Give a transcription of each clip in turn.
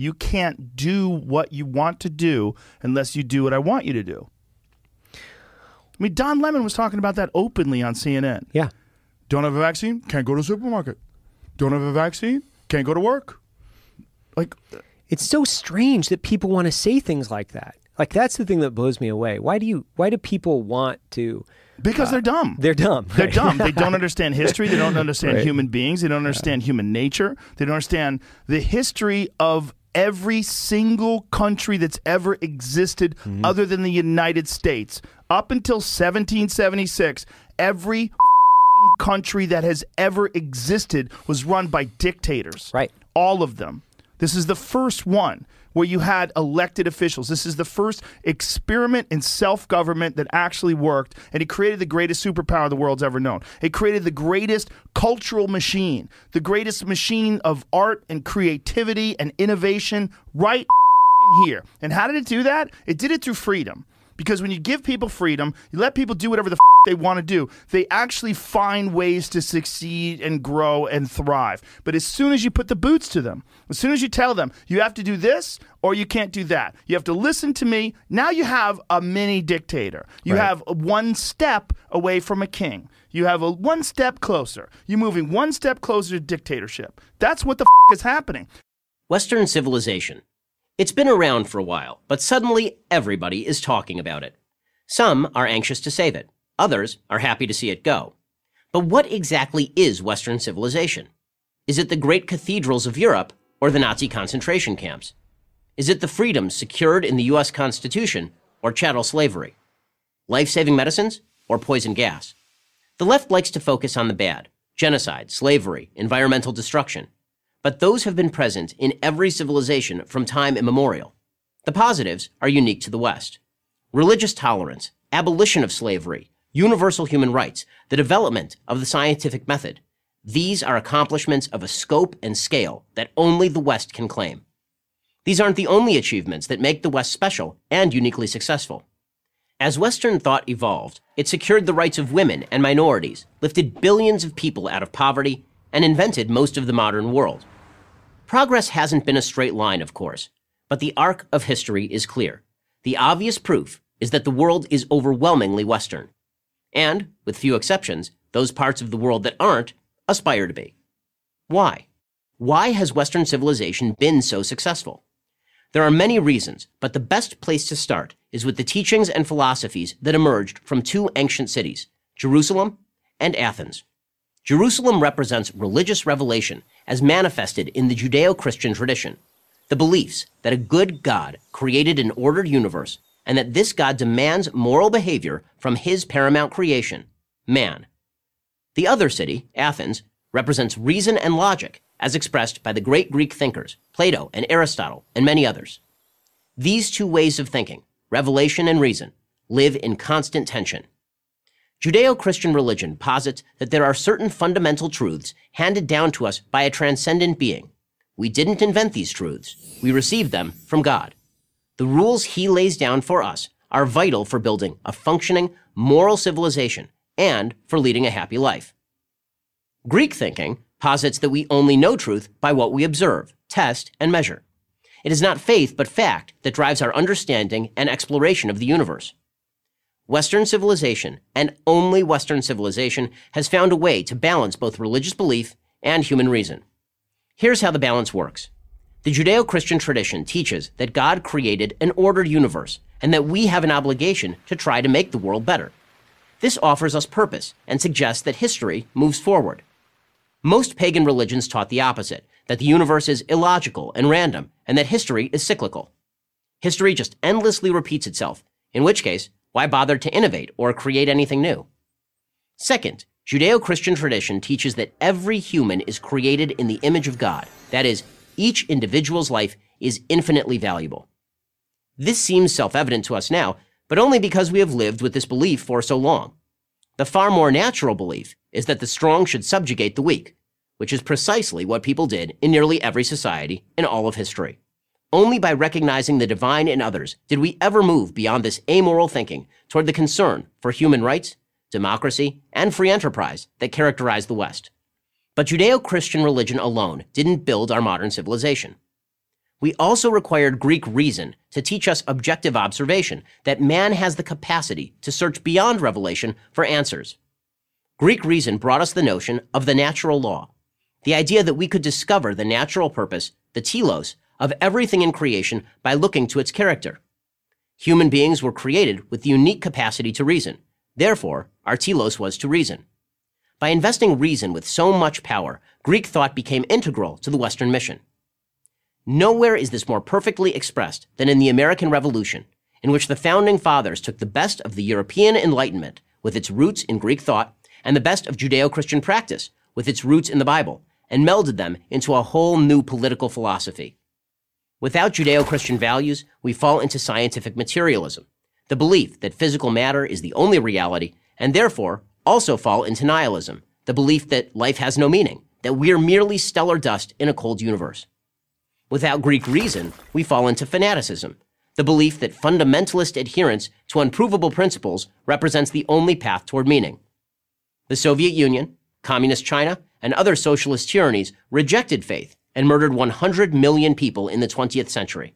You can't do what you want to do unless you do what I want you to do. I mean, Don Lemon was talking about that openly on CNN. Yeah. Don't have a vaccine? Can't go to the supermarket. Don't have a vaccine? Can't go to work. Like, uh, It's so strange that people want to say things like that. Like that's the thing that blows me away. Why do you why do people want to because they're uh, dumb. they're dumb. They're dumb. They don't understand history. They don't understand Right. human beings. They don't understand human nature. They don't understand the history of every single country that's ever existed Mm-hmm. other than the United States. Up until 1776, every country that has ever existed was run by dictators. Right. All of them. This is the first one where you had elected officials. This is the first experiment in self government that actually worked, and it created the greatest superpower the world's ever known. It created the greatest cultural machine, the greatest machine of art and creativity and innovation right here. And how did it do that? It did it through freedom. Because when you give people freedom, you let people do whatever the f- they want to do, they actually find ways to succeed and grow and thrive. But as soon as you put the boots to them, as soon as you tell them, you have to do this or you can't do that, you have to listen to me, now you have a mini dictator. You Right. have one step away from a king. You have a one step closer. You're moving one step closer to dictatorship. That's what the f- is happening. Western civilization. It's been around for a while, but suddenly everybody is talking about it. Some are anxious to save it, others are happy to see it go. But what exactly is Western civilization? Is it the great cathedrals of Europe or the Nazi concentration camps? Is it the freedoms secured in the US Constitution or chattel slavery? Life saving medicines or poison gas? The left likes to focus on the bad genocide, slavery, environmental destruction. But those have been present in every civilization from time immemorial. The positives are unique to the West religious tolerance, abolition of slavery, universal human rights, the development of the scientific method. These are accomplishments of a scope and scale that only the West can claim. These aren't the only achievements that make the West special and uniquely successful. As Western thought evolved, it secured the rights of women and minorities, lifted billions of people out of poverty, and invented most of the modern world. Progress hasn't been a straight line, of course, but the arc of history is clear. The obvious proof is that the world is overwhelmingly Western. And, with few exceptions, those parts of the world that aren't aspire to be. Why? Why has Western civilization been so successful? There are many reasons, but the best place to start is with the teachings and philosophies that emerged from two ancient cities, Jerusalem and Athens. Jerusalem represents religious revelation as manifested in the Judeo Christian tradition. The beliefs that a good God created an ordered universe and that this God demands moral behavior from his paramount creation, man. The other city, Athens, represents reason and logic as expressed by the great Greek thinkers, Plato and Aristotle, and many others. These two ways of thinking, revelation and reason, live in constant tension. Judeo Christian religion posits that there are certain fundamental truths handed down to us by a transcendent being. We didn't invent these truths, we received them from God. The rules He lays down for us are vital for building a functioning, moral civilization and for leading a happy life. Greek thinking posits that we only know truth by what we observe, test, and measure. It is not faith but fact that drives our understanding and exploration of the universe. Western civilization, and only Western civilization, has found a way to balance both religious belief and human reason. Here's how the balance works. The Judeo Christian tradition teaches that God created an ordered universe and that we have an obligation to try to make the world better. This offers us purpose and suggests that history moves forward. Most pagan religions taught the opposite that the universe is illogical and random, and that history is cyclical. History just endlessly repeats itself, in which case, why bother to innovate or create anything new? Second, Judeo Christian tradition teaches that every human is created in the image of God. That is, each individual's life is infinitely valuable. This seems self evident to us now, but only because we have lived with this belief for so long. The far more natural belief is that the strong should subjugate the weak, which is precisely what people did in nearly every society in all of history. Only by recognizing the divine in others did we ever move beyond this amoral thinking toward the concern for human rights, democracy, and free enterprise that characterize the West. But Judeo Christian religion alone didn't build our modern civilization. We also required Greek reason to teach us objective observation, that man has the capacity to search beyond revelation for answers. Greek reason brought us the notion of the natural law, the idea that we could discover the natural purpose, the telos, of everything in creation by looking to its character. Human beings were created with the unique capacity to reason. Therefore, our telos was to reason. By investing reason with so much power, Greek thought became integral to the Western mission. Nowhere is this more perfectly expressed than in the American Revolution, in which the founding fathers took the best of the European Enlightenment, with its roots in Greek thought, and the best of Judeo Christian practice, with its roots in the Bible, and melded them into a whole new political philosophy. Without Judeo Christian values, we fall into scientific materialism, the belief that physical matter is the only reality, and therefore also fall into nihilism, the belief that life has no meaning, that we're merely stellar dust in a cold universe. Without Greek reason, we fall into fanaticism, the belief that fundamentalist adherence to unprovable principles represents the only path toward meaning. The Soviet Union, Communist China, and other socialist tyrannies rejected faith and murdered 100 million people in the 20th century.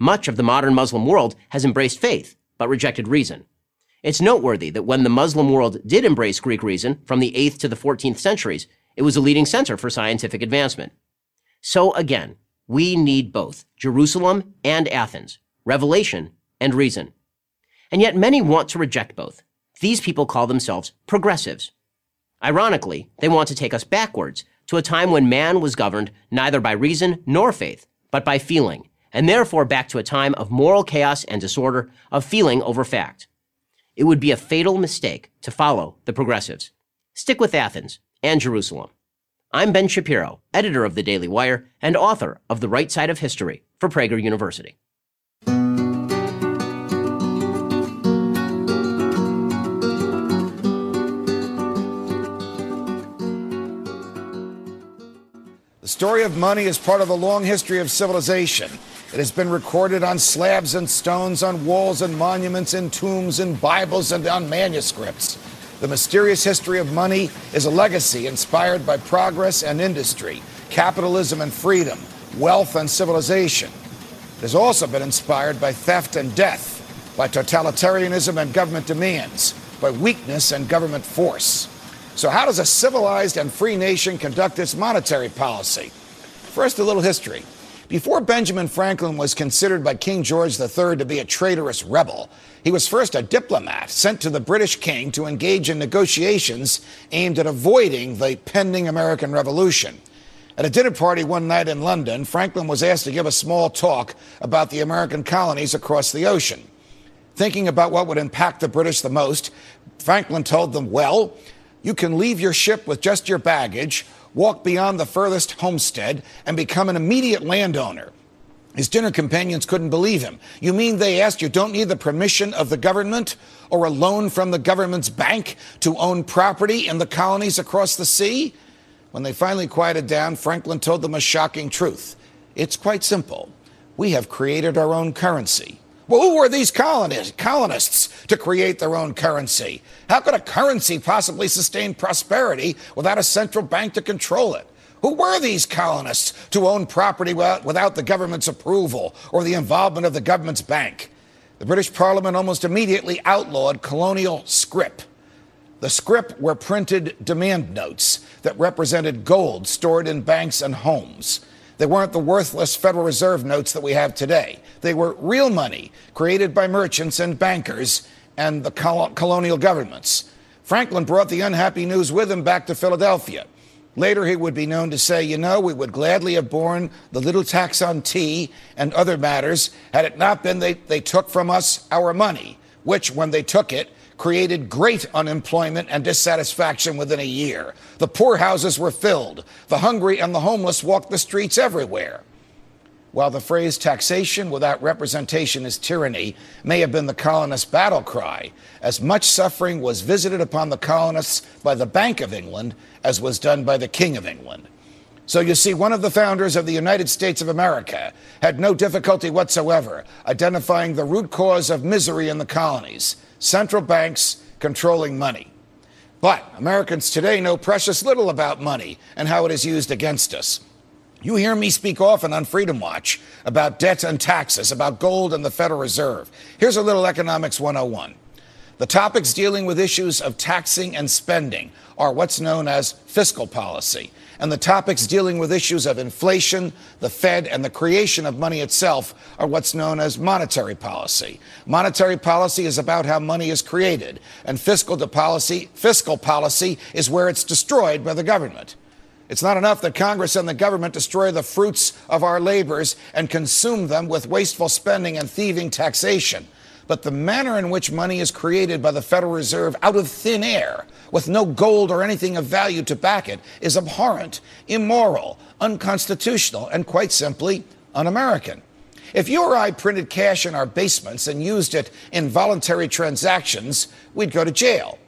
Much of the modern Muslim world has embraced faith, but rejected reason. It's noteworthy that when the Muslim world did embrace Greek reason from the 8th to the 14th centuries, it was a leading center for scientific advancement. So again, we need both Jerusalem and Athens, revelation and reason. And yet many want to reject both. These people call themselves progressives. Ironically, they want to take us backwards to a time when man was governed neither by reason nor faith, but by feeling, and therefore back to a time of moral chaos and disorder, of feeling over fact. It would be a fatal mistake to follow the progressives. Stick with Athens and Jerusalem. I'm Ben Shapiro, editor of the Daily Wire and author of The Right Side of History for Prager University. Story of money is part of the long history of civilization. It has been recorded on slabs and stones, on walls and monuments, in tombs, in Bibles, and on manuscripts. The mysterious history of money is a legacy inspired by progress and industry, capitalism and freedom, wealth and civilization. It has also been inspired by theft and death, by totalitarianism and government demands, by weakness and government force. So, how does a civilized and free nation conduct its monetary policy? First, a little history. Before Benjamin Franklin was considered by King George III to be a traitorous rebel, he was first a diplomat sent to the British king to engage in negotiations aimed at avoiding the pending American Revolution. At a dinner party one night in London, Franklin was asked to give a small talk about the American colonies across the ocean. Thinking about what would impact the British the most, Franklin told them, Well, you can leave your ship with just your baggage, walk beyond the furthest homestead, and become an immediate landowner. His dinner companions couldn't believe him. You mean they asked you don't need the permission of the government or a loan from the government's bank to own property in the colonies across the sea? When they finally quieted down, Franklin told them a shocking truth. It's quite simple. We have created our own currency. Well, who were these colonists to create their own currency? How could a currency possibly sustain prosperity without a central bank to control it? Who were these colonists to own property without the government's approval or the involvement of the government's bank? The British Parliament almost immediately outlawed colonial scrip. The scrip were printed demand notes that represented gold stored in banks and homes. They weren't the worthless Federal Reserve notes that we have today. They were real money created by merchants and bankers and the col- colonial governments. Franklin brought the unhappy news with him back to Philadelphia. Later, he would be known to say, You know, we would gladly have borne the little tax on tea and other matters had it not been they, they took from us our money, which, when they took it, created great unemployment and dissatisfaction within a year. The poorhouses were filled. The hungry and the homeless walked the streets everywhere. While the phrase taxation without representation is tyranny may have been the colonists' battle cry, as much suffering was visited upon the colonists by the Bank of England as was done by the King of England. So you see, one of the founders of the United States of America had no difficulty whatsoever identifying the root cause of misery in the colonies central banks controlling money. But Americans today know precious little about money and how it is used against us. You hear me speak often on Freedom Watch about debt and taxes, about gold and the Federal Reserve. Here's a little Economics 101. The topics dealing with issues of taxing and spending are what's known as fiscal policy. And the topics dealing with issues of inflation, the Fed, and the creation of money itself are what's known as monetary policy. Monetary policy is about how money is created, and fiscal policy, fiscal policy is where it's destroyed by the government. It's not enough that Congress and the government destroy the fruits of our labors and consume them with wasteful spending and thieving taxation. But the manner in which money is created by the Federal Reserve out of thin air, with no gold or anything of value to back it, is abhorrent, immoral, unconstitutional, and quite simply un American. If you or I printed cash in our basements and used it in voluntary transactions, we'd go to jail.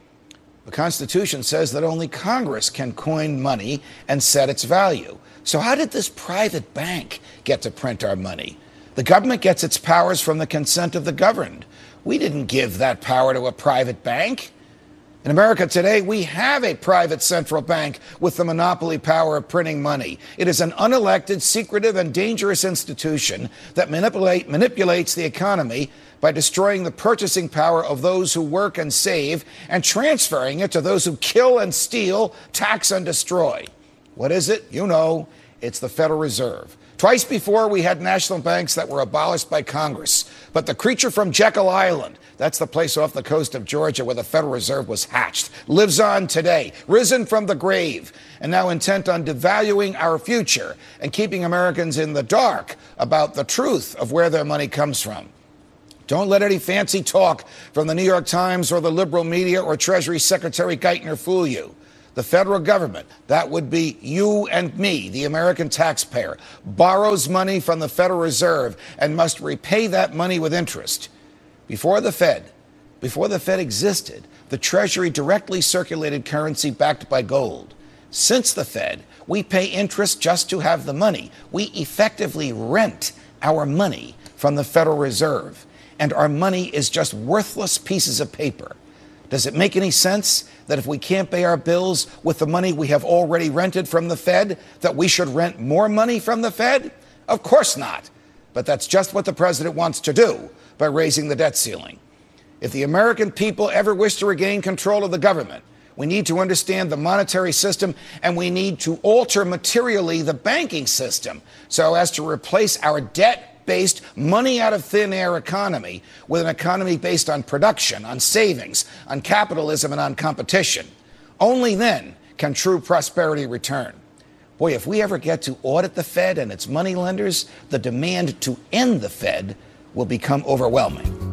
The Constitution says that only Congress can coin money and set its value. So, how did this private bank get to print our money? The government gets its powers from the consent of the governed. We didn't give that power to a private bank. In America today, we have a private central bank with the monopoly power of printing money. It is an unelected, secretive, and dangerous institution that manipulate, manipulates the economy by destroying the purchasing power of those who work and save and transferring it to those who kill and steal, tax and destroy. What is it? You know, it's the Federal Reserve. Twice before, we had national banks that were abolished by Congress. But the creature from Jekyll Island, that's the place off the coast of Georgia where the Federal Reserve was hatched, lives on today, risen from the grave, and now intent on devaluing our future and keeping Americans in the dark about the truth of where their money comes from. Don't let any fancy talk from the New York Times or the liberal media or Treasury Secretary Geithner fool you. The federal government, that would be you and me, the American taxpayer, borrows money from the Federal Reserve and must repay that money with interest. Before the Fed, before the Fed existed, the Treasury directly circulated currency backed by gold. Since the Fed, we pay interest just to have the money. We effectively rent our money from the Federal Reserve, and our money is just worthless pieces of paper. Does it make any sense that if we can't pay our bills with the money we have already rented from the Fed, that we should rent more money from the Fed? Of course not. But that's just what the president wants to do by raising the debt ceiling. If the American people ever wish to regain control of the government, we need to understand the monetary system and we need to alter materially the banking system so as to replace our debt based money out of thin air economy with an economy based on production, on savings, on capitalism, and on competition. Only then can true prosperity return. Boy, if we ever get to audit the Fed and its money lenders, the demand to end the Fed will become overwhelming.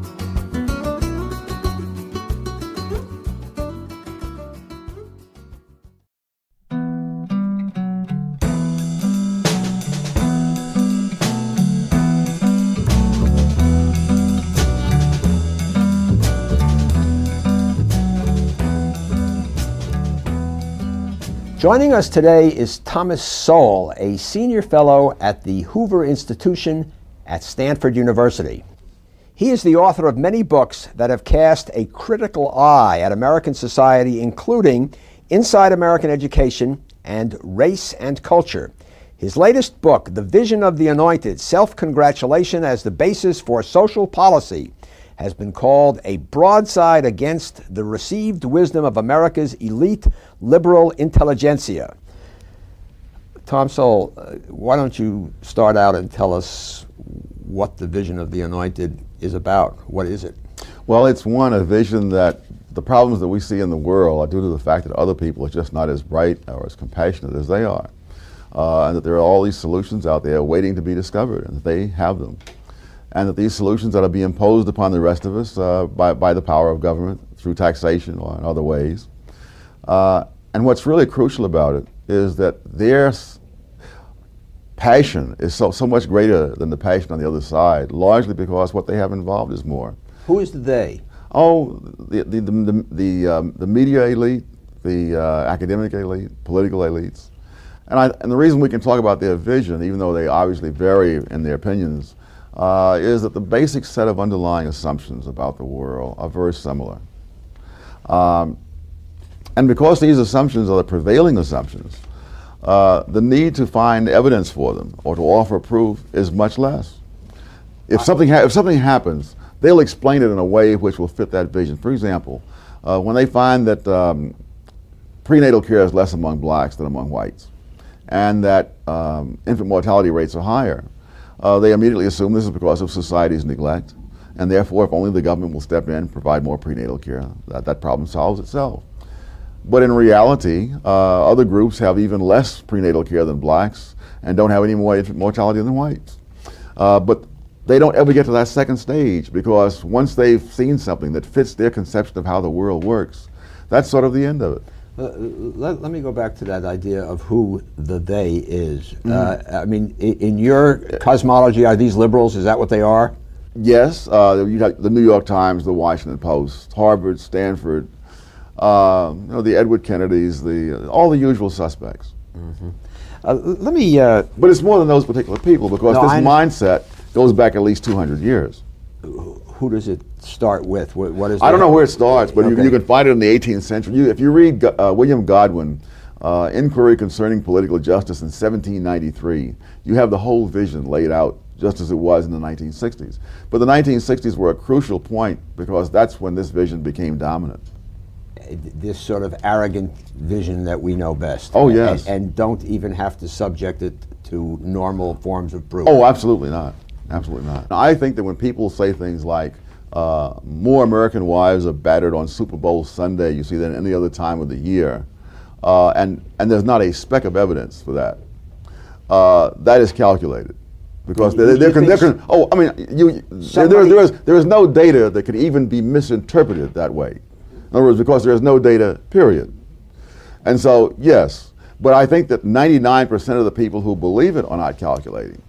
Joining us today is Thomas Sowell, a senior fellow at the Hoover Institution at Stanford University. He is the author of many books that have cast a critical eye at American society, including Inside American Education and Race and Culture. His latest book, The Vision of the Anointed Self Congratulation as the Basis for Social Policy, has been called a broadside against the received wisdom of America's elite liberal intelligentsia. Tom Sowell, uh, why don't you start out and tell us what the vision of the anointed is about? What is it? Well, it's one, a vision that the problems that we see in the world are due to the fact that other people are just not as bright or as compassionate as they are. Uh, and that there are all these solutions out there waiting to be discovered, and that they have them and that these solutions that are being imposed upon the rest of us uh, by, by the power of government through taxation or in other ways. Uh, and what's really crucial about it is that their passion is so, so much greater than the passion on the other side, largely because what they have involved is more. Who is the they? Oh, the, the, the, the, the, um, the media elite, the uh, academic elite, political elites. And, I, and the reason we can talk about their vision, even though they obviously vary in their opinions, uh, is that the basic set of underlying assumptions about the world are very similar. Um, and because these assumptions are the prevailing assumptions, uh, the need to find evidence for them or to offer proof is much less. If something, if something happens, they'll explain it in a way which will fit that vision. For example, uh, when they find that um, prenatal care is less among blacks than among whites, and that um, infant mortality rates are higher, uh, they immediately assume this is because of society's neglect, and therefore, if only the government will step in and provide more prenatal care, that, that problem solves itself. But in reality, uh, other groups have even less prenatal care than blacks and don't have any more infant mortality than whites. Uh, but they don't ever get to that second stage because once they've seen something that fits their conception of how the world works, that's sort of the end of it. Uh, let, let me go back to that idea of who the they is. Uh, I mean, i- in your cosmology, are these liberals? Is that what they are? Yes, uh, you the New York Times, the Washington Post, Harvard, Stanford, uh, you know, the Edward Kennedys, the all the usual suspects. Uh, let me. Uh, But it's more than those particular people because No, this mindset goes back at least 200 years. Who does it start with? What, what is? I don't know where it starts, but Okay. you, you can find it in the 18th century. You, if you read uh, William Godwin, uh, Inquiry Concerning Political Justice in 1793, you have the whole vision laid out just as it was in the 1960s. But the 1960s were a crucial point because that's when this vision became dominant. this sort of arrogant vision that we know best. Oh, yes. And, and don't even have to subject it to normal forms of proof. Oh, absolutely not. Absolutely not. I think that when people say things like, uh, more American wives are battered on Super Bowl Sunday, you see, than any other time of the year, uh, and, and there's not a speck of evidence for that, uh, that is calculated. Because they're, they're, they're con- oh, I mean, you, there, there, there, is, there is no data that could even be misinterpreted that way. In other words, because there is no data, period. And so, yes, but I think that 99% of the people who believe it are not calculating.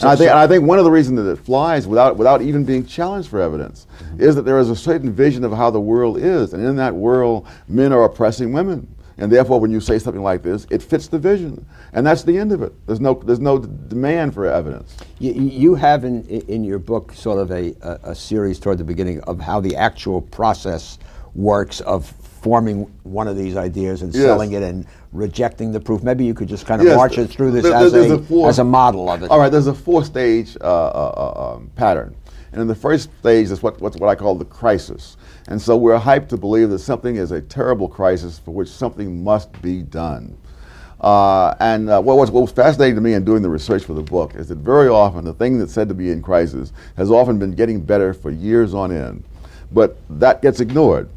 And I, think, and I think one of the reasons that it flies without, without even being challenged for evidence mm-hmm. is that there is a certain vision of how the world is. And in that world, men are oppressing women. And therefore, when you say something like this, it fits the vision. And that's the end of it. There's no, there's no d- demand for evidence. You, you have in, in your book sort of a, a, a series toward the beginning of how the actual process works of forming one of these ideas and Yes. selling it and rejecting the proof. Maybe you could just kind of Yes, march it through this there- as, a, a four- as a model of it. All right, there's a four-stage uh, uh, uh, um, pattern, and in the first stage is what, what's what I call the crisis. And so we're hyped to believe that something is a terrible crisis for which something must be done. Uh, and uh, what, was, what was fascinating to me in doing the research for the book is that very often the thing that's said to be in crisis has often been getting better for years on end, but that gets ignored.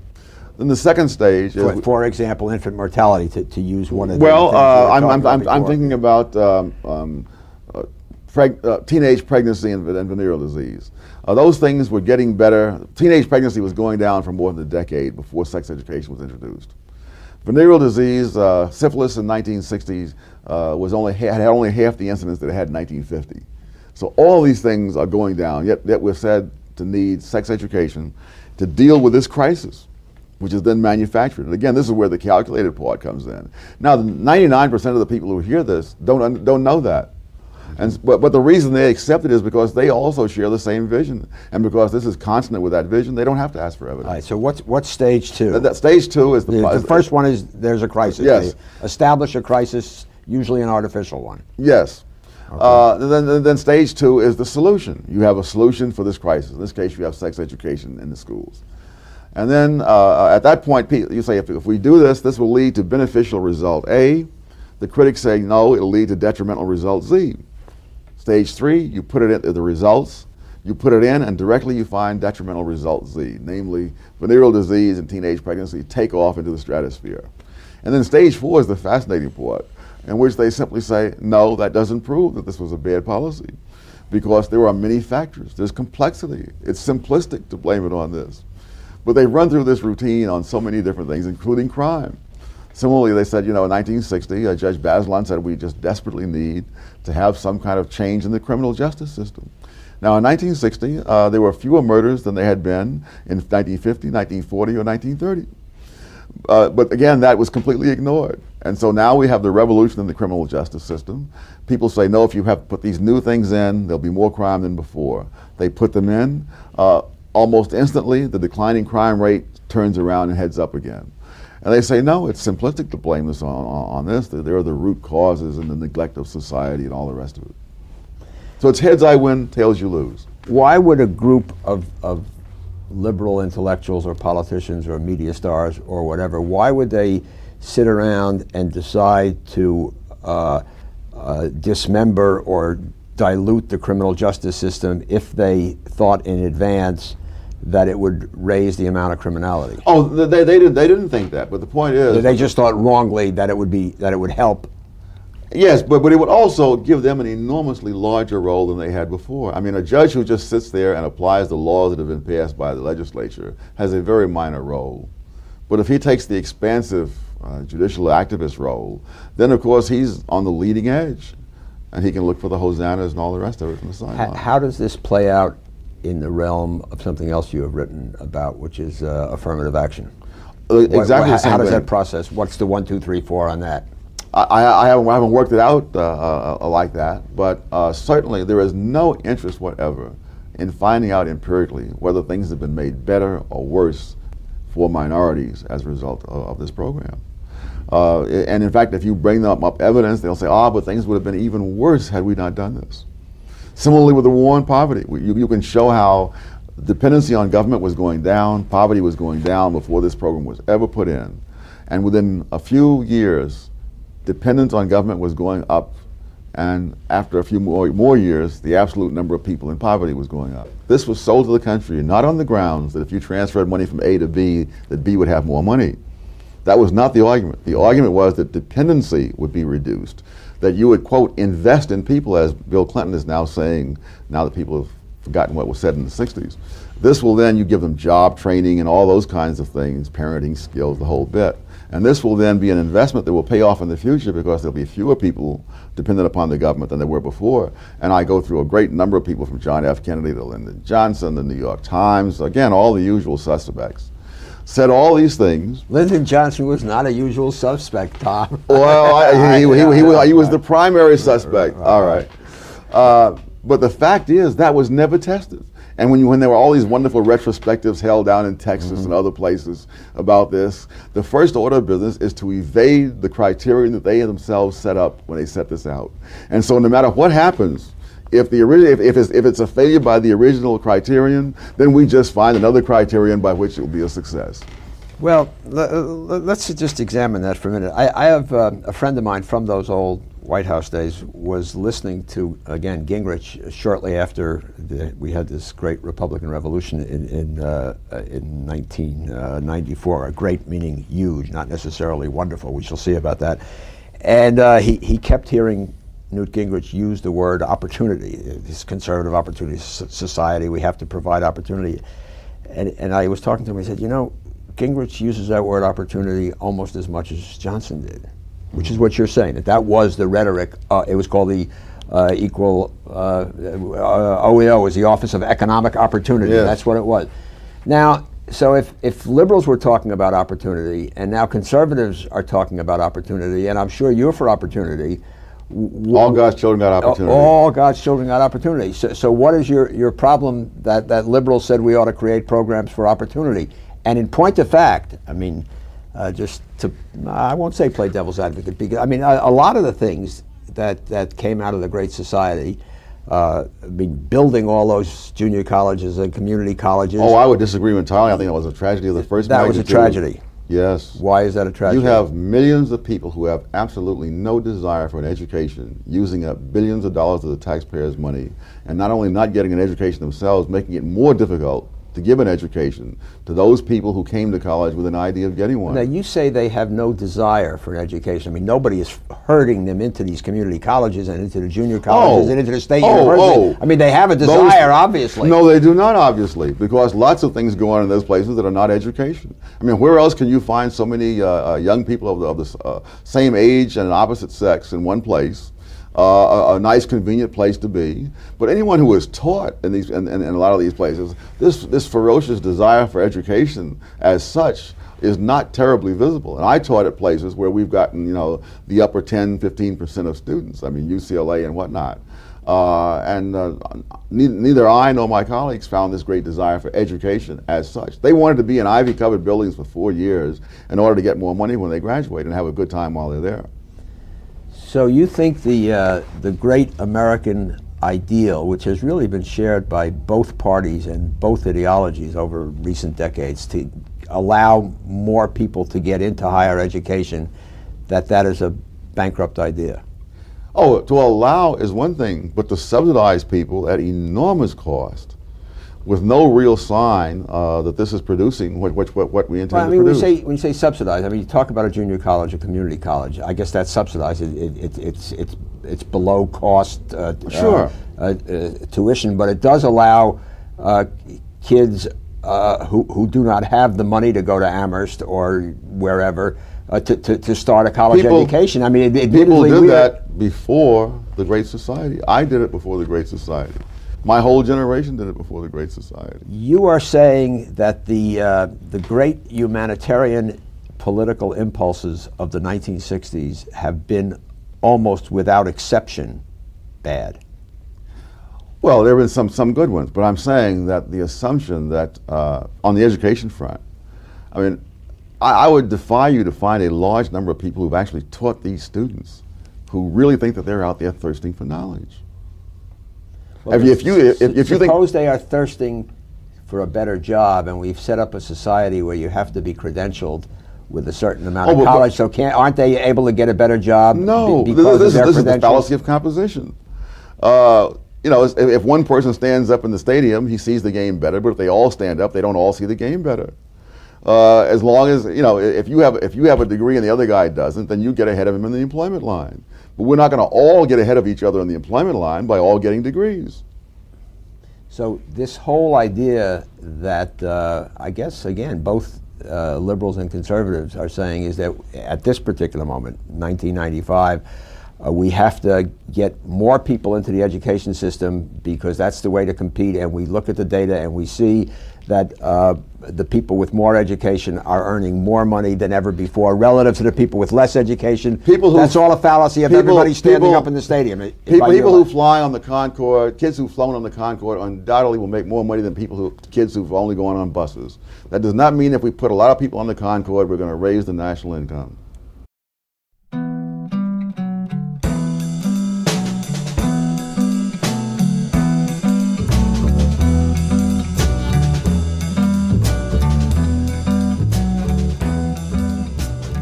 Then the second stage is for, for example, infant mortality, to, to use one of the well, uh, I'm, I'm, I'm, I'm thinking about um, um, uh, preg- uh, teenage pregnancy and, and venereal disease. Uh, those things were getting better. Teenage pregnancy was going down for more than a decade before sex education was introduced. Venereal disease, uh, syphilis in 1960s uh, was only ha- had only half the incidence that it had in 1950. So all these things are going down. Yet, yet we're said to need sex education to deal with this crisis, which is then manufactured. And again, this is where the calculated part comes in. Now, the 99% of the people who hear this don't un- don't know that. And, but, but the reason they accept it is because they also share the same vision. And because this is consonant with that vision, they don't have to ask for evidence. All right, so what's, what's stage two? That- that stage two is the, the, the first one is there's a crisis. Yes. They establish a crisis, usually an artificial one. Yes. Uh, then, then, then stage two is the solution. You have a solution for this crisis. In this case, you have sex education in the schools. And then uh, at that point, you say, if, if we do this, this will lead to beneficial result A. The critics say, no, it'll lead to detrimental result Z. Stage three, you put it into the results, you put it in, and directly you find detrimental result Z, namely venereal disease and teenage pregnancy take off into the stratosphere. And then stage four is the fascinating part, in which they simply say, no, that doesn't prove that this was a bad policy, because there are many factors. There's complexity. It's simplistic to blame it on this. But they run through this routine on so many different things, including crime. Similarly, they said, you know, in 1960, uh, Judge Bazelon said we just desperately need to have some kind of change in the criminal justice system. Now, in 1960, uh, there were fewer murders than there had been in 1950, 1940, or 1930. Uh, but again, that was completely ignored. And so now we have the revolution in the criminal justice system. People say, no, if you have put these new things in, there'll be more crime than before. They put them in. Uh, almost instantly, the declining crime rate turns around and heads up again. And they say, no, it's simplistic to blame this on, on, this. There are the root causes and the neglect of society and all the rest of it. So it's heads I win, tails you lose. Why would a group of, of liberal intellectuals or politicians or media stars or whatever, why would they sit around and decide to uh, uh, dismember or dilute the criminal justice system if they thought in advance that it would raise the amount of criminality? Oh, they, they, did, they didn't think that, but the point is. They just thought wrongly that it would be that it would help Yes, but, but it would also give them an enormously larger role than they had before. I mean, a judge who just sits there and applies the laws that have been passed by the legislature has a very minor role. But if he takes the expansive uh, judicial activist role, then of course he's on the leading edge. And he can look for the hosannas and all the rest of it from the sideline. How, how does this play out in the realm of something else you have written about, which is uh, affirmative action? Uh, exactly. What, how, how does that process? What's the one, two, three, four on that? I, I, haven't, I haven't worked it out uh, uh, like that, but uh, certainly there is no interest whatever in finding out empirically whether things have been made better or worse for minorities as a result of, of this program. Uh, and in fact, if you bring them up evidence, they'll say, ah, but things would have been even worse had we not done this. Similarly with the war on poverty, you, you can show how dependency on government was going down, poverty was going down before this program was ever put in. And within a few years, dependence on government was going up, and after a few more, more years, the absolute number of people in poverty was going up. This was sold to the country not on the grounds that if you transferred money from A to B, that B would have more money. That was not the argument. The argument was that dependency would be reduced, that you would, quote, invest in people, as Bill Clinton is now saying, now that people have forgotten what was said in the 60s. This will then, you give them job training and all those kinds of things, parenting skills, the whole bit. And this will then be an investment that will pay off in the future because there'll be fewer people dependent upon the government than there were before. And I go through a great number of people from John F. Kennedy to Lyndon Johnson, the New York Times, again, all the usual suspects. Said all these things. Lyndon Johnson was not a usual suspect, Tom. Well, I, he, he, he, was, he was the primary suspect. All right. Uh, but the fact is, that was never tested. And when, you, when there were all these wonderful retrospectives held down in Texas mm-hmm. and other places about this, the first order of business is to evade the criterion that they themselves set up when they set this out. And so no matter what happens, if the if, if, it's, if it's a failure by the original criterion, then we just find another criterion by which it will be a success. Well, let's just examine that for a minute. I, I have uh, a friend of mine from those old White House days was listening to again Gingrich shortly after the, we had this great Republican Revolution in in, uh, in 1994. A great meaning huge, not necessarily wonderful. We shall see about that. And uh, he he kept hearing Newt Gingrich used the word opportunity. This conservative opportunity society, we have to provide opportunity. And and I was talking to him. He said, you know, Gingrich uses that word opportunity almost as much as Johnson did which is what you're saying. That that was the rhetoric. Uh, it was called the uh, equal uh, OEO was the Office of Economic Opportunity. Yes. That's what it was. Now, so if, if liberals were talking about opportunity, and now conservatives are talking about opportunity, and I'm sure you're for opportunity. All God's children got opportunity. All God's children got opportunity. So, so what is your, your problem that, that liberals said we ought to create programs for opportunity? And in point of fact, I mean, uh, just to, I won't say play devil's advocate, because I mean, a, a, lot of the things that, that came out of the Great Society, uh, I mean, building all those junior colleges and community colleges. Oh, I would disagree with entirely. I think that was a tragedy of the first That magnitude. was a tragedy. Yes. Why is that a tragedy? You have millions of people who have absolutely no desire for an education, using up billions of dollars of the taxpayers' money, and not only not getting an education themselves, making it more difficult to give an education to those people who came to college with an idea of getting one. Now, you say they have no desire for an education. I mean, nobody is herding them into these community colleges and into the junior colleges oh, and into the state oh, universities. Oh, I mean, they have a desire, those, obviously. No, they do not, obviously, because lots of things go on in those places that are not education. I mean, where else can you find so many uh, uh, young people of the, of the uh, same age and opposite sex in one place? Uh, a, a, nice, convenient place to be. But anyone who is taught in these, in, in, in, a lot of these places, this this ferocious desire for education as such is not terribly visible. And I taught at places where we've gotten, you know, the upper 10, 15 percent of students. I mean, UCLA and whatnot. Uh, and uh, neither I nor my colleagues found this great desire for education as such. They wanted to be in ivy covered buildings for four years in order to get more money when they graduate and have a good time while they're there. So you think the, uh, the great American ideal, which has really been shared by both parties and both ideologies over recent decades, to allow more people to get into higher education, that that is a bankrupt idea? Oh, to allow is one thing, but to subsidize people at enormous cost with no real sign uh, that this is producing what, what, what, what we intend well, I to mean, produce. When you, say, when you say subsidized, I mean, you talk about a junior college, a community college. I guess that's subsidized. It, it, it, it's, it's, it's below cost uh, Sure. uh, uh, tuition, but it does allow uh, kids uh, who, who do not have the money to go to Amherst or wherever uh, to, to, to start a college People- education. I mean, ad- People did that before the Great Society. I did it before the Great Society. My whole generation did it before the Great Society. You are saying that the, uh, the great humanitarian political impulses of the 1960s have been almost without exception bad. Well, there have been some, some good ones, but I'm saying that the assumption that uh, on the education front, I mean, I, I would defy you to find a large number of people who've actually taught these students who really think that they're out there thirsting for knowledge. Well, If if you- if- if you think- suppose they are thirsting for a better job, and we've set up a society where you have to be credentialed with a certain amount Oh, of college. So, can't aren't they able to get a better job? No, because this, this this is the fallacy of composition. Uh, you know, if, if one person stands up in the stadium, he sees the game better. But if they all stand up, they don't all see the game better. Uh, as long as you know, if you have if you have a degree and the other guy doesn't, then you get ahead of him in the employment line. But we're not going to all get ahead of each other in the employment line by all getting degrees. So this whole idea that uh, I guess again both uh, liberals and conservatives are saying is that at this particular moment, 1995, uh, we have to get more people into the education system because that's the way to compete. And we look at the data and we see that uh, the people with more education are earning more money than ever before relative to the people with less education. People who- that's all a fallacy of people- everybody standing people- up in the stadium. People, people who fly on the Concorde, kids who've flown on the Concorde, undoubtedly will make more money than people who, kids who've only gone on buses. That does not mean if we put a lot of people on the Concorde, we're going to raise the national income.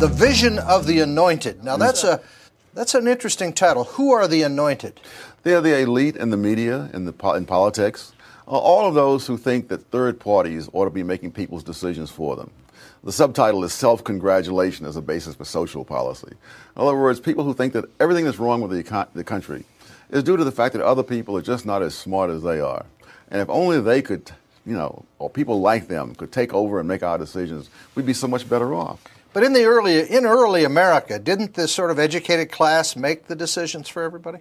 The Vision of the Anointed. Now that's a that's an interesting title. Who are the anointed? They're the elite in the media, in, the, in politics, uh, all of those who think that third parties ought to be making people's decisions for them. The subtitle is Self Congratulation as a Basis for Social Policy. In other words, people who think that everything that's wrong with the, econ- the country is due to the fact that other people are just not as smart as they are. And if only they could, you know, or people like them could take over and make our decisions, we'd be so much better off. But in the early in early America, didn't this sort of educated class make the decisions for everybody?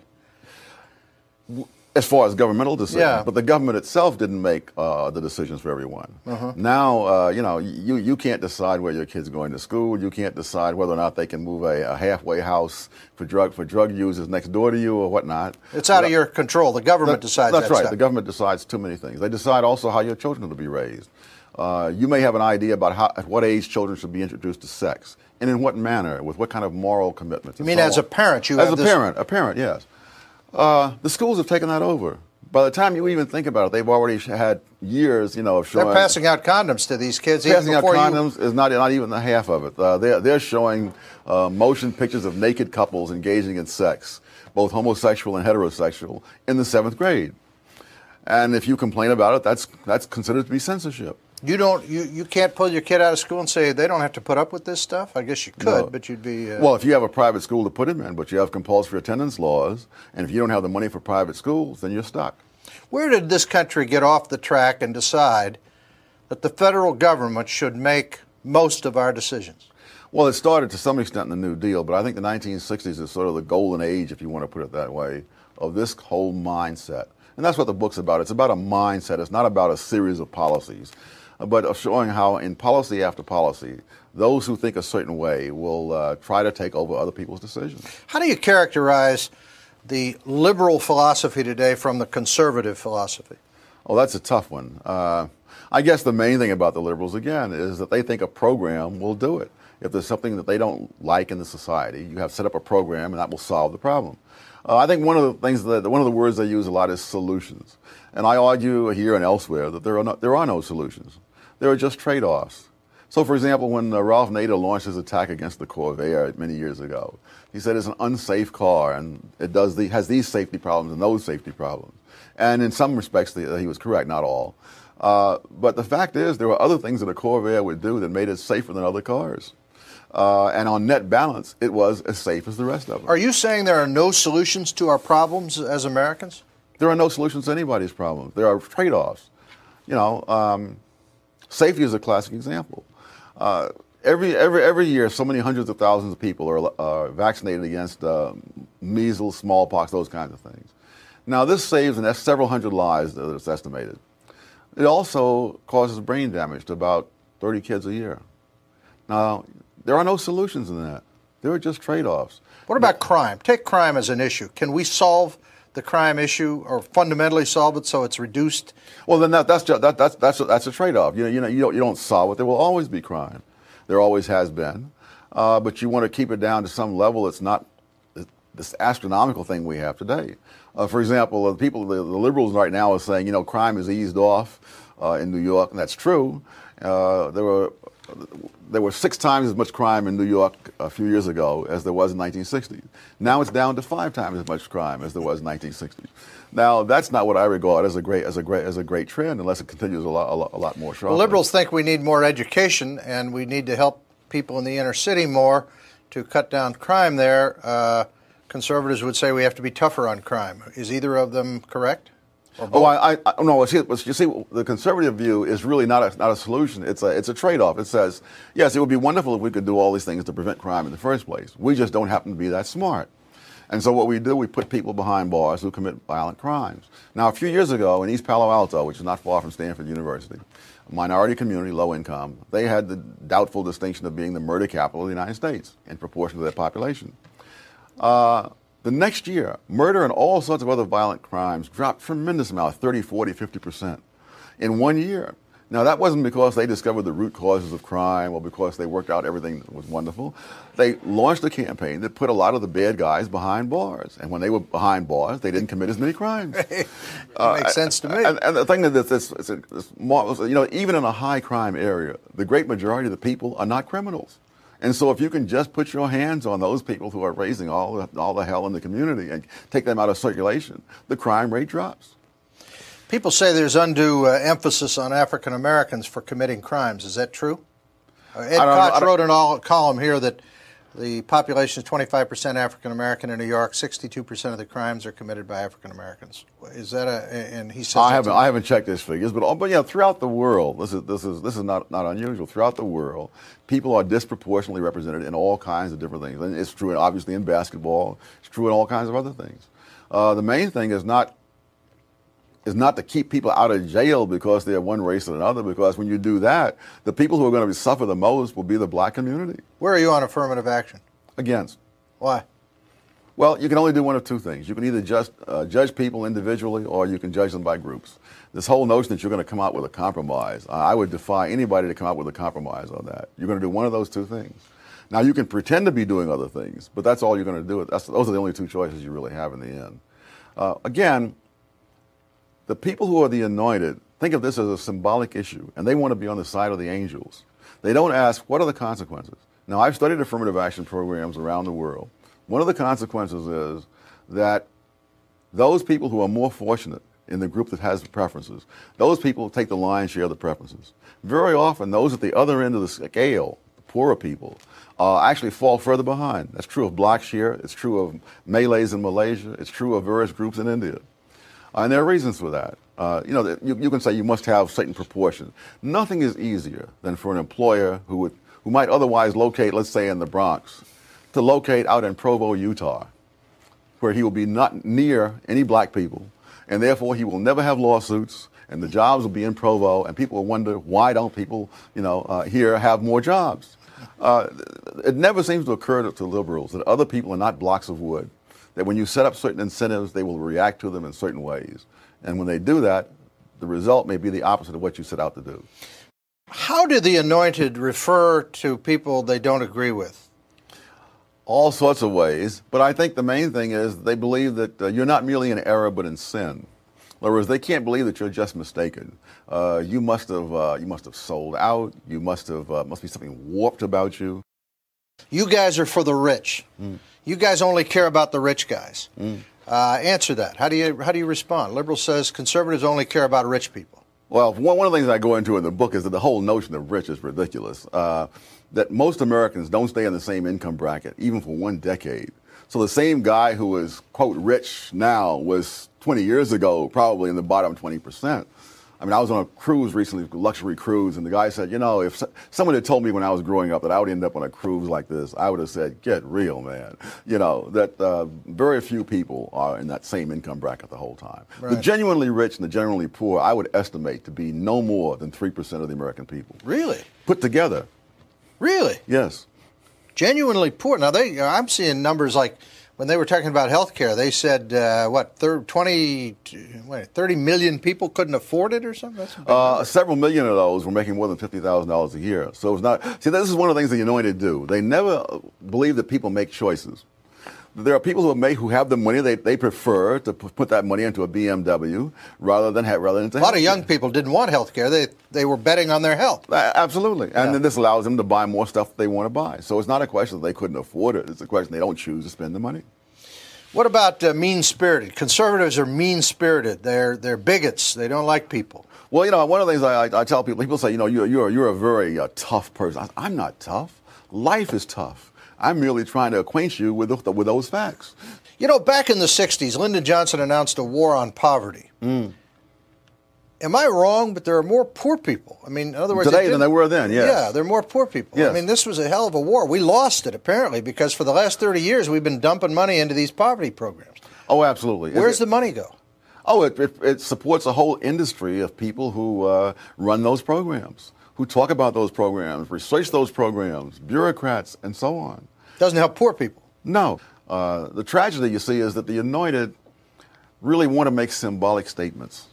as far as governmental decisions, Yeah. but the government itself didn't make uh, the decisions for everyone. Now, uh, you know, you, you can't decide where your kid's going to school. You can't decide whether or not they can move a, a halfway house for drug for drug users next door to you or whatnot. It's out of your control. The government That- decides That's that right. stuff. The government decides too many things. They decide also how your children are to be raised. Uh, you may have an idea about how, at what age children should be introduced to sex and in what manner, with what kind of moral commitments. You mean so as a parent, you as a this- parent, a parent, yes. Uh, the schools have taken that over. By the time you even think about it, they've already had years, you know, of showing. They're passing out condoms to these kids even Passing out before you. condoms is not not even the half of it. Uh, they're they're showing uh, motion pictures of naked couples engaging in sex, both homosexual and heterosexual, in the seventh grade. And if you complain about it, that's that's considered to be censorship. You don't. You, you can't pull your kid out of school and say they don't have to put up with this stuff. I guess you could, No. but you'd be. Uh, Well, if you have a private school to put them in, but you have compulsory attendance laws, and if you don't have the money for private schools, then you're stuck. where did this country get off the track and decide that the federal government should make most of our decisions? Well, it started to some extent in the New Deal, but I think the 1960s is sort of the golden age, if you want to put it that way, of this whole mindset. And that's what the book's about. It's about a mindset. It's not about a series of policies, but of showing how, in policy after policy, those who think a certain way will uh, try to take over other people's decisions. How do you characterize the liberal philosophy today from the conservative philosophy? Oh, that's a tough one. Uh, I guess the main thing about the liberals, again, is that they think a program will do it. If there's something that they don't like in the society, you have set up a program and that will solve the problem. Uh, I think one of the things that one of the words they use a lot is solutions, and I argue here and elsewhere that there are no, there are no solutions. There are just trade-offs. So, for example, when uh, Ralph Nader launched his attack against the Corvair many years ago, he said it's an unsafe car and it does the, has these safety problems and those safety problems. And in some respects, the, he was correct, not all. Uh, but the fact is, there were other things that a Corvair would do that made it safer than other cars. Uh, and on net balance, it was as safe as the rest of them. Are you saying there are no solutions to our problems as Americans? There are no solutions to anybody's problems. There are trade offs. You know, um, safety is a classic example. Uh, every, every, every year, so many hundreds of thousands of people are uh, vaccinated against uh, measles, smallpox, those kinds of things. Now, this saves an, several hundred lives that it's estimated. It also causes brain damage to about 30 kids a year. Now, there are no solutions in that. There are just trade offs. What about crime? Take crime as an issue. Can we solve the crime issue or fundamentally solve it so it's reduced? Well, then that, that's, just, that, that's, that's, a, that's a trade off. You know, you, know you, don't, you don't solve it. There will always be crime. There always has been. Uh, but you want to keep it down to some level that's not this astronomical thing we have today. Uh, for example, the people, the, the, liberals right now are saying, you know, crime has eased off uh, in New York, and that's true. Uh, there were there was six times as much crime in New York a few years ago as there was in 1960. Now it's down to five times as much crime as there was in 1960. Now that's not what I regard as a great as a great as a great trend, unless it continues a lot a lot, a lot more. Well, liberals think we need more education and we need to help people in the inner city more to cut down crime there. Uh, conservatives would say we have to be tougher on crime. Is either of them correct? Oh, I, I no. See, you see, the conservative view is really not a, not a solution. It's a it's a trade off. It says, yes, it would be wonderful if we could do all these things to prevent crime in the first place. We just don't happen to be that smart. And so what we do, we put people behind bars who commit violent crimes. Now, a few years ago in East Palo Alto, which is not far from Stanford University, a minority community, low income, they had the doubtful distinction of being the murder capital of the United States in proportion to their population. Uh, the next year, murder and all sorts of other violent crimes dropped tremendous amount, 30, 40, 50% in one year. Now, that wasn't because they discovered the root causes of crime or because they worked out everything that was wonderful. They launched a campaign that put a lot of the bad guys behind bars. And when they were behind bars, they didn't commit as many crimes. uh, makes sense to me. And, and the thing is, this, this, this, this, you know, even in a high crime area, the great majority of the people are not criminals. And so if you can just put your hands on those people who are raising all the, all the hell in the community and take them out of circulation, the crime rate drops. People say there's undue uh, emphasis on African Americans for committing crimes. Is that true? Uh, Ed Koch wrote an all column here that the population is 25% African American in New York. 62% of the crimes are committed by African Americans. Is that a? And he says I haven't. I haven't checked these figures, but but yeah, throughout the world, this is this is this is not not unusual. Throughout the world, people are disproportionately represented in all kinds of different things. And it's true, obviously, in basketball. It's true in all kinds of other things. Uh, the main thing is not is not to keep people out of jail because they're one race or another, because when you do that, the people who are going to suffer the most will be the black community. Where are you on affirmative action? Against. Why? Well, you can only do one of two things. You can either just uh, judge people individually or you can judge them by groups. This whole notion that you're going to come out with a compromise, I would defy anybody to come out with a compromise on that. You're going to do one of those two things. Now, you can pretend to be doing other things, but that's all you're going to do. That's, those are the only two choices you really have in the end. Uh, again, the people who are the anointed think of this as a symbolic issue, and they want to be on the side of the angels. They don't ask, what are the consequences? Now, I've studied affirmative action programs around the world. One of the consequences is that those people who are more fortunate in the group that has the preferences, those people take the lion's share of the preferences. Very often, those at the other end of the scale, the poorer people, uh, actually fall further behind. That's true of blacks here. It's true of Malays in Malaysia. It's true of various groups in India. Uh, and there are reasons for that. Uh, you know, you, you, can say you must have certain proportions. Nothing is easier than for an employer who would, who might otherwise locate, let's say, in the Bronx, to locate out in Provo, Utah, where he will be not near any black people, and therefore he will never have lawsuits, and the jobs will be in Provo, and people will wonder why don't people, you know, uh, here have more jobs. Uh, it never seems to occur to, to liberals that other people are not blocks of wood that when you set up certain incentives, they will react to them in certain ways. And when they do that, the result may be the opposite of what you set out to do. How do the anointed refer to people they don't agree with? All sorts of ways, but I think the main thing is they believe that uh, you're not merely in error but in sin. In other words, they can't believe that you're just mistaken. Uh, you must have uh, you must have sold out. You must have uh, must be something warped about you. You guys are for the rich. Mm. You guys only care about the rich guys. Mm. Uh, answer that. How do you how do you respond? Liberal says conservatives only care about rich people. Well, one, one of the things I go into in the book is that the whole notion of rich is ridiculous. Uh, that most Americans don't stay in the same income bracket, even for one decade. So the same guy who is, quote, rich now was 20 years ago probably in the bottom 20%. I mean, I was on a cruise recently, luxury cruise, and the guy said, you know, if someone had told me when I was growing up that I would end up on a cruise like this, I would have said, get real, man. You know, that uh, very few people are in that same income bracket the whole time. Right. The genuinely rich and the genuinely poor, I would estimate to be no more than 3% of the American people. Really? Put together. Really? Yes. Genuinely poor. Now, they, I'm seeing numbers like when they were talking about health care, they said, uh, what, 20, wait, 30 million people couldn't afford it or something? Uh, several million of those were making more than $50,000 a year. So it's not, see, this is one of the things the Anointed do. They never believe that people make choices there are people who have who have the money. They, they prefer to put that money into a BMW rather than have, rather than a lot of young people didn't want health care. They they were betting on their health. Absolutely, and yeah. then this allows them to buy more stuff they want to buy. So it's not a question that they couldn't afford it. It's a question they don't choose to spend the money. What about uh, mean spirited? Conservatives are mean spirited. They're they're bigots. They don't like people. Well, you know, one of the things I, I tell people, people say, you know, you're you're, you're a very uh, tough person. I, I'm not tough. Life is tough. I'm merely trying to acquaint you with, the, with those facts. You know, back in the 60s, Lyndon Johnson announced a war on poverty. Mm. Am I wrong? But there are more poor people. I mean, in other words, today than there were then. Yes. Yeah, there are more poor people. Yes. I mean, this was a hell of a war. We lost it apparently because for the last thirty years we've been dumping money into these poverty programs. Oh, absolutely. Where's the money go? Oh, it, it, it, supports a whole industry of people who uh, run those programs, who talk about those programs, research those programs, bureaucrats, and so on. Doesn't help poor people. No. Uh, the tragedy you see is that the anointed really want to make symbolic statements.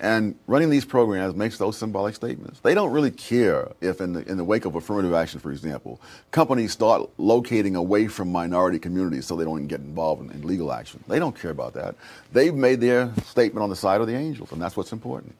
And running these programs makes those symbolic statements. They don't really care if, in the, in the wake of affirmative action, for example, companies start locating away from minority communities so they don't even get involved in, in legal action. They don't care about that. They've made their statement on the side of the angels, and that's what's important.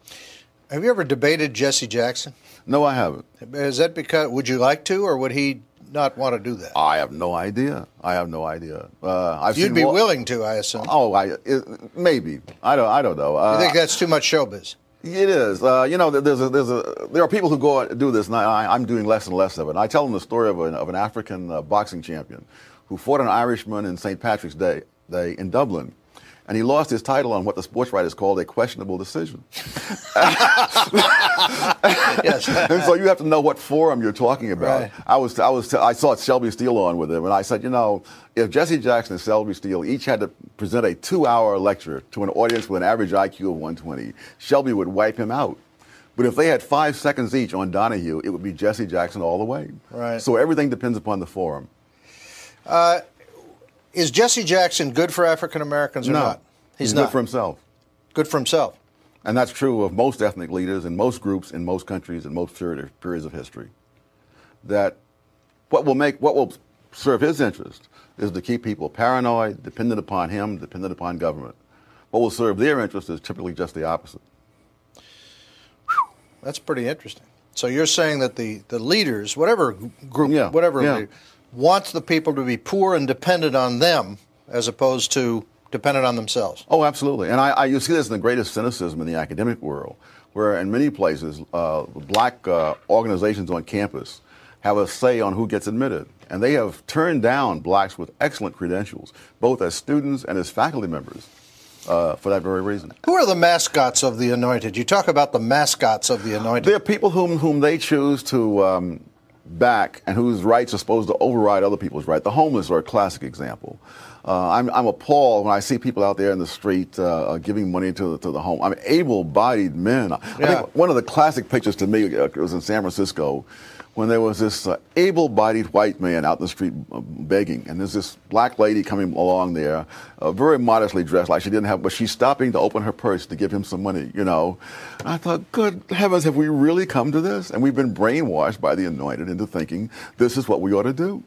Have you ever debated Jesse Jackson? No, I haven't. Is that because, would you like to, or would he not want to do that? I have no idea. I have no idea. Uh, I've You'd be willing to, I assume. Oh, I it, maybe. I don't. I don't know. Uh, you think that's too much showbiz? It is. Uh, you know, there's a, there's a, there are people who go out and do this, and I, am doing less and less of it. And I tell them the story of an, of an African uh, boxing champion who fought an Irishman in St. Patrick's Day, Day in Dublin and he lost his title on what the sports writers called a questionable decision. yes. and so you have to know what forum you're talking about. Right. I was, I was, I saw Shelby Steele on with him, and I said, you know, if Jesse Jackson and Shelby Steele each had to present a two-hour lecture to an audience with an average IQ of 120, Shelby would wipe him out. But if they had five seconds each on Donahue, it would be Jesse Jackson all the way. Right. So everything depends upon the forum. Uh, is Jesse Jackson good for African Americans or no. not? He's, He's not. good for himself. Good for himself. And that's true of most ethnic leaders in most groups in most countries in most periods of history. That what will make what will serve his interest is to keep people paranoid, dependent upon him, dependent upon government. What will serve their interest is typically just the opposite. That's pretty interesting. So you're saying that the, the leaders, whatever group, yeah, whatever yeah. Leader, wants the people to be poor and dependent on them as opposed to dependent on themselves. Oh, absolutely. And I, I you see this in the greatest cynicism in the academic world, where in many places, uh, black uh, organizations on campus have a say on who gets admitted. And they have turned down blacks with excellent credentials, both as students and as faculty members. Uh, for that very reason. Who are the mascots of the anointed? You talk about the mascots of the anointed. They're people whom whom they choose to um, back and whose rights are supposed to override other people's rights. The homeless are a classic example. Uh, I'm, I'm, appalled when I see people out there in the street uh, uh giving money to the, to the home. I mean, able-bodied men. Yeah. I think one of the classic pictures to me uh, was in San Francisco when there was this uh, able-bodied white man out in the street uh, begging, and there's this black lady coming along there, uh, very modestly dressed, like she didn't have, but she's stopping to open her purse to give him some money, you know. And I thought, good heavens, have we really come to this? And we've been brainwashed by the anointed into thinking this is what we ought to do.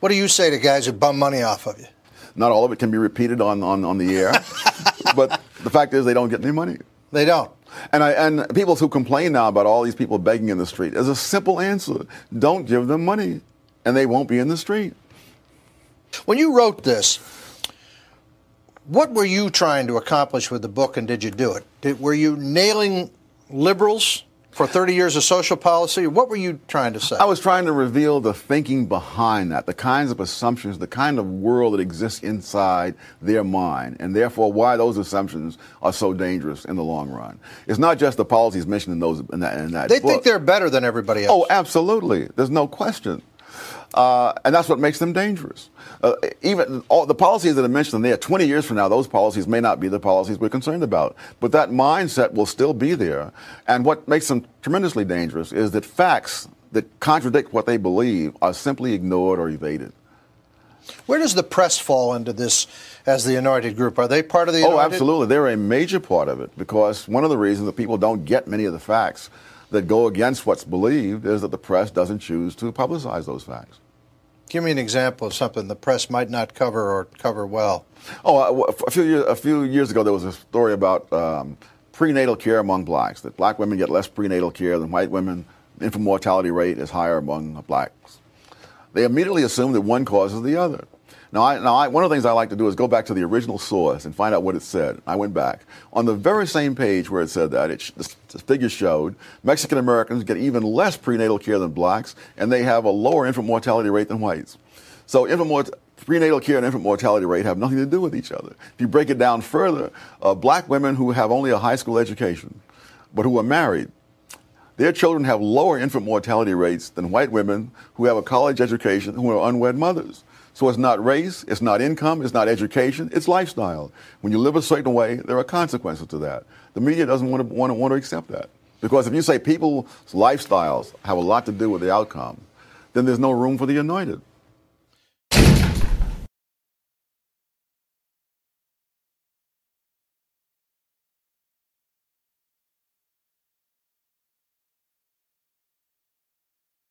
What do you say to guys who bum money off of you? Not all of it can be repeated on, on, on the air, but the fact is they don't get any money. They don't. And, I, and people who complain now about all these people begging in the street, there's a simple answer. Don't give them money, and they won't be in the street. When you wrote this, what were you trying to accomplish with the book, and did you do it? Did, were you nailing liberals for 30 years of social policy? What were you trying to say? I was trying to reveal the thinking behind that, the kinds of assumptions, the kind of world that exists inside their mind, and therefore why those assumptions are so dangerous in the long run. It's not just the policies mentioned in those in that. In that they book. think they're better than everybody oh, else. Oh, absolutely. There's no question. Uh, and that's what makes them dangerous. Uh, even all the policies that I mentioned there, 20 years from now, those policies may not be the policies we're concerned about. But that mindset will still be there. And what makes them tremendously dangerous is that facts that contradict what they believe are simply ignored or evaded. Where does the press fall into this as the anointed group? Are they part of the anointed? Oh, absolutely. They're a major part of it because one of the reasons that people don't get many of the facts that go against what's believed is that the press doesn't choose to publicize those facts. Give me an example of something the press might not cover or cover well. Oh, a few years, a few years ago, there was a story about um, prenatal care among blacks. That black women get less prenatal care than white women. Infant mortality rate is higher among blacks. They immediately assume that one causes the other. Now, I, now I, one of the things I like to do is go back to the original source and find out what it said. I went back. On the very same page where it said that, it, the, the figures showed Mexican Americans get even less prenatal care than blacks, and they have a lower infant mortality rate than whites. So infant mort- prenatal care and infant mortality rate have nothing to do with each other. If you break it down further, uh, black women who have only a high school education, but who are married, their children have lower infant mortality rates than white women who have a college education who are unwed mothers. So it's not race, it's not income, it's not education, it's lifestyle. When you live a certain way, there are consequences to that. The media doesn't want to, want to, want to accept that. Because if you say people's lifestyles have a lot to do with the outcome, then there's no room for the anointed.